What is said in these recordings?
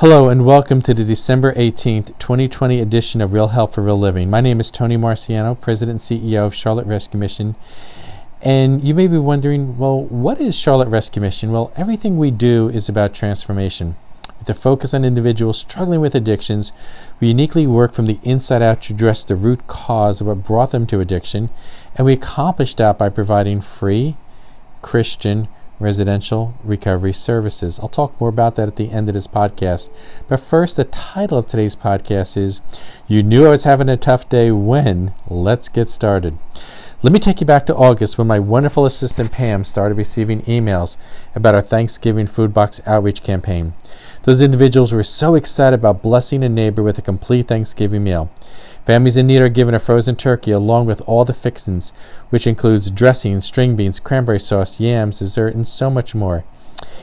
Hello and welcome to the December 18th, 2020 edition of Real Help for Real Living. My name is Tony Marciano, President and CEO of Charlotte Rescue Mission. And you may be wondering, well, what is Charlotte Rescue Mission? Well, everything we do is about transformation. With a focus on individuals struggling with addictions, we uniquely work from the inside out to address the root cause of what brought them to addiction, and we accomplish that by providing free, Christian, residential recovery services. I'll talk more about that at the end of this podcast. But first, the title of today's podcast is You Knew I Was Having a Tough Day When? Let's get started. Let me take you back to August when my wonderful assistant Pam started receiving emails about our Thanksgiving food box outreach campaign. Those individuals were so excited about blessing a neighbor with a complete Thanksgiving meal. Families in need are given a frozen turkey along with all the fixins, which includes dressing, string beans, cranberry sauce, yams, dessert, and so much more.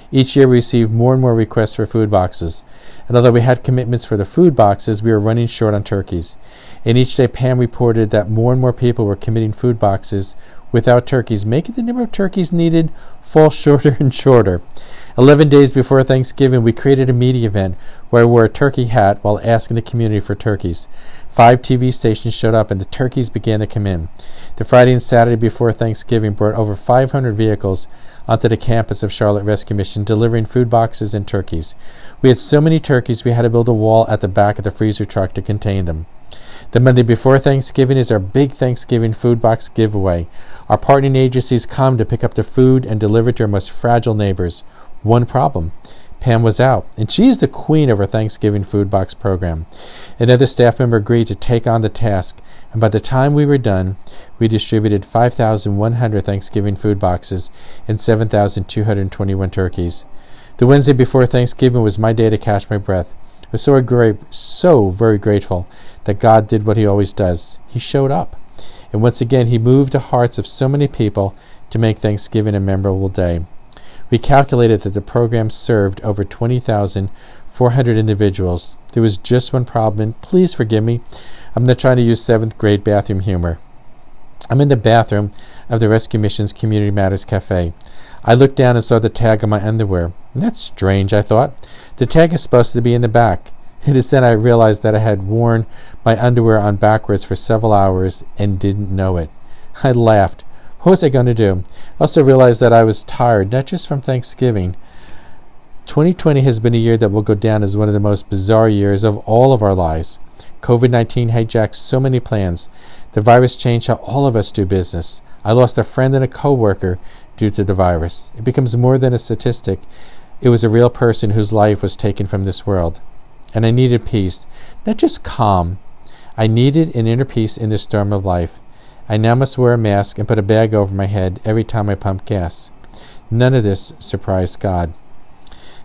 Each year we receive more and more requests for food boxes. And although we had commitments for the food boxes, we were running short on turkeys. And each day Pam reported that more and more people were committing food boxes without turkeys, making the number of turkeys needed fall shorter and shorter. Eleven days before Thanksgiving, we created a media event where I wore a turkey hat while asking the community for turkeys. Five TV stations showed up and the turkeys began to come in. The Friday and Saturday before Thanksgiving brought over 500 vehicles onto the campus of Charlotte Rescue Mission delivering food boxes and turkeys. We had so many turkeys we had to build a wall at the back of the freezer truck to contain them. The Monday before Thanksgiving is our big Thanksgiving food box giveaway. Our partnering agencies come to pick up the food and deliver it to our most fragile neighbors. One problem Pam was out, and she is the queen of our Thanksgiving food box program. Another staff member agreed to take on the task, and by the time we were done, we distributed 5,100 Thanksgiving food boxes and 7,221 turkeys. The Wednesday before Thanksgiving was my day to catch my breath. Was so, gra- so very grateful that God did what He always does. He showed up. And once again, He moved the hearts of so many people to make Thanksgiving a memorable day. We calculated that the program served over 20,400 individuals. There was just one problem, and please forgive me. I'm not trying to use seventh grade bathroom humor. I'm in the bathroom of the Rescue Mission's Community Matters Cafe. I looked down and saw the tag on my underwear. That's strange, I thought. The tag is supposed to be in the back. It is then I realized that I had worn my underwear on backwards for several hours and didn't know it. I laughed. What was I going to do? I also realized that I was tired, not just from Thanksgiving. 2020 has been a year that will go down as one of the most bizarre years of all of our lives. COVID 19 hijacked so many plans. The virus changed how all of us do business. I lost a friend and a coworker due to the virus. It becomes more than a statistic. It was a real person whose life was taken from this world. And I needed peace, not just calm. I needed an inner peace in this storm of life. I now must wear a mask and put a bag over my head every time I pump gas. None of this surprised God.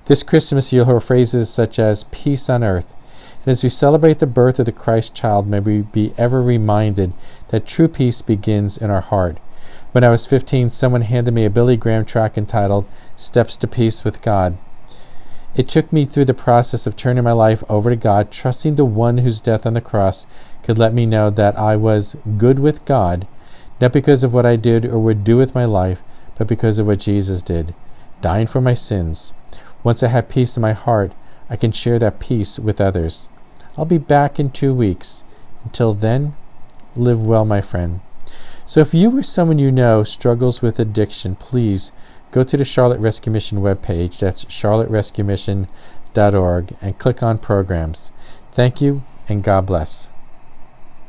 This Christmas, you'll hear phrases such as peace on earth. And as we celebrate the birth of the Christ child, may we be ever reminded that true peace begins in our heart. When I was 15, someone handed me a Billy Graham track entitled Steps to Peace with God. It took me through the process of turning my life over to God, trusting the one whose death on the cross could let me know that I was good with God, not because of what I did or would do with my life, but because of what Jesus did, dying for my sins. Once I have peace in my heart, I can share that peace with others. I'll be back in two weeks. Until then, live well, my friend. So if you or someone you know struggles with addiction, please go to the Charlotte Rescue Mission webpage. That's charlotterescuemission.org and click on programs. Thank you and God bless.